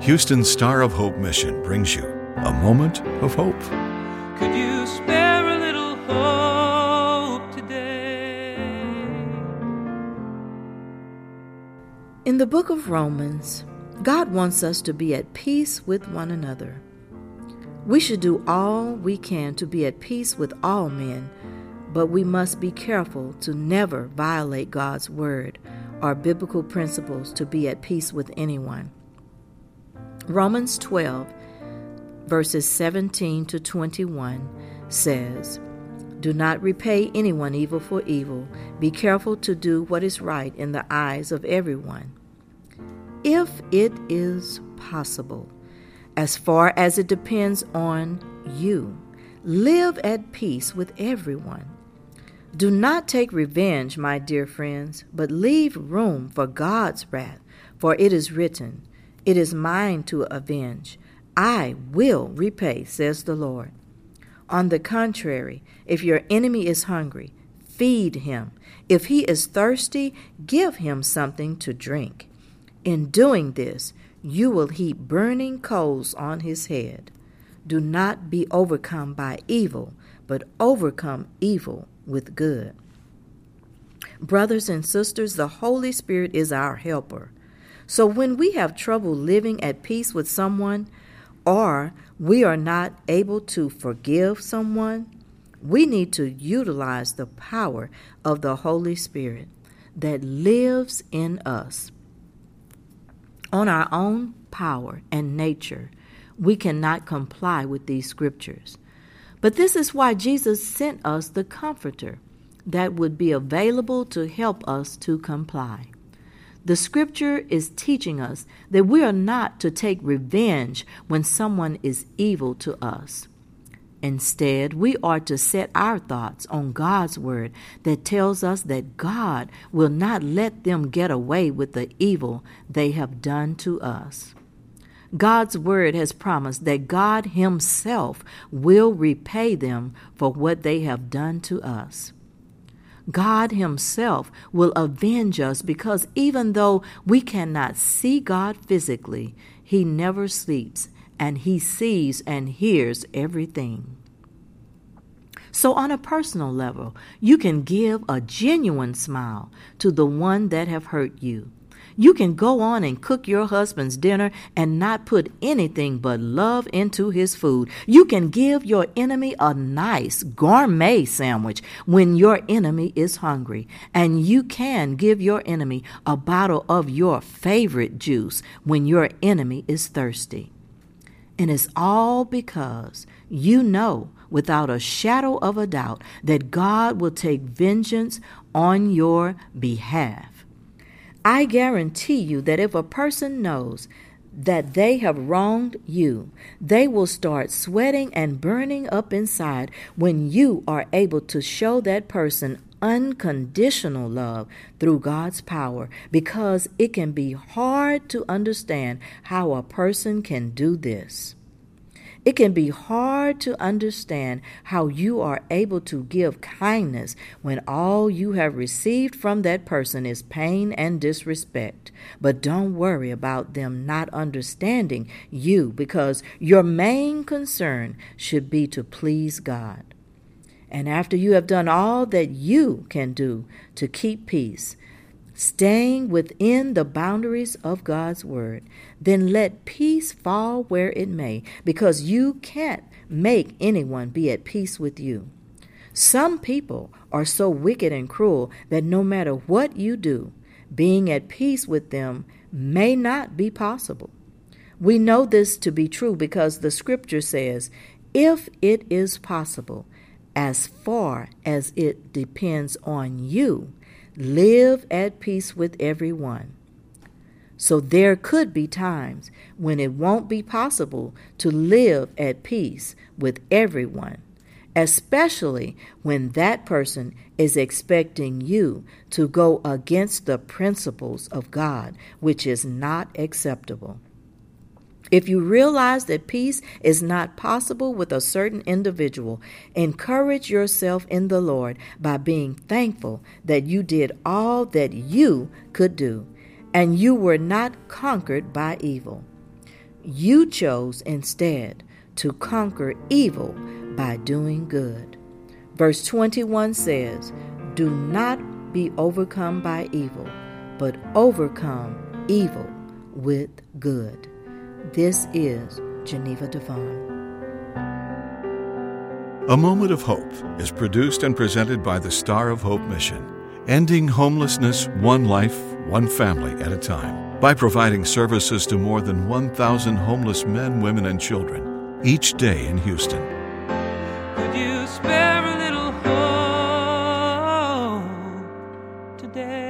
Houston Star of Hope Mission brings you a moment of hope. Could you spare a little hope today? In the book of Romans, God wants us to be at peace with one another. We should do all we can to be at peace with all men, but we must be careful to never violate God's word or biblical principles to be at peace with anyone. Romans 12, verses 17 to 21 says, Do not repay anyone evil for evil. Be careful to do what is right in the eyes of everyone. If it is possible, as far as it depends on you, live at peace with everyone. Do not take revenge, my dear friends, but leave room for God's wrath, for it is written, it is mine to avenge. I will repay, says the Lord. On the contrary, if your enemy is hungry, feed him. If he is thirsty, give him something to drink. In doing this, you will heap burning coals on his head. Do not be overcome by evil, but overcome evil with good. Brothers and sisters, the Holy Spirit is our helper. So when we have trouble living at peace with someone, or we are not able to forgive someone, we need to utilize the power of the Holy Spirit that lives in us. On our own power and nature, we cannot comply with these scriptures. But this is why Jesus sent us the Comforter that would be available to help us to comply. The scripture is teaching us that we are not to take revenge when someone is evil to us. Instead, we are to set our thoughts on God's word that tells us that God will not let them get away with the evil they have done to us. God's word has promised that God Himself will repay them for what they have done to us. God Himself will avenge us because even though we cannot see God physically, He never sleeps and He sees and hears everything. So, on a personal level, you can give a genuine smile to the one that have hurt you. You can go on and cook your husband's dinner and not put anything but love into his food. You can give your enemy a nice gourmet sandwich when your enemy is hungry. And you can give your enemy a bottle of your favorite juice when your enemy is thirsty. And it's all because you know without a shadow of a doubt that God will take vengeance on your behalf. I guarantee you that if a person knows that they have wronged you, they will start sweating and burning up inside when you are able to show that person unconditional love through God's power because it can be hard to understand how a person can do this. It can be hard to understand how you are able to give kindness when all you have received from that person is pain and disrespect. But don't worry about them not understanding you because your main concern should be to please God. And after you have done all that you can do to keep peace, staying within the boundaries of God's Word, then let peace fall where it may, because you can't make anyone be at peace with you. Some people are so wicked and cruel that no matter what you do, being at peace with them may not be possible. We know this to be true because the scripture says, if it is possible, as far as it depends on you, Live at peace with everyone. So there could be times when it won't be possible to live at peace with everyone, especially when that person is expecting you to go against the principles of God, which is not acceptable. If you realize that peace is not possible with a certain individual, encourage yourself in the Lord by being thankful that you did all that you could do and you were not conquered by evil. You chose instead to conquer evil by doing good. Verse 21 says, Do not be overcome by evil, but overcome evil with good. This is Geneva Devon. A Moment of Hope is produced and presented by the Star of Hope Mission, ending homelessness one life, one family at a time, by providing services to more than 1,000 homeless men, women, and children each day in Houston. Could you spare a little hope today?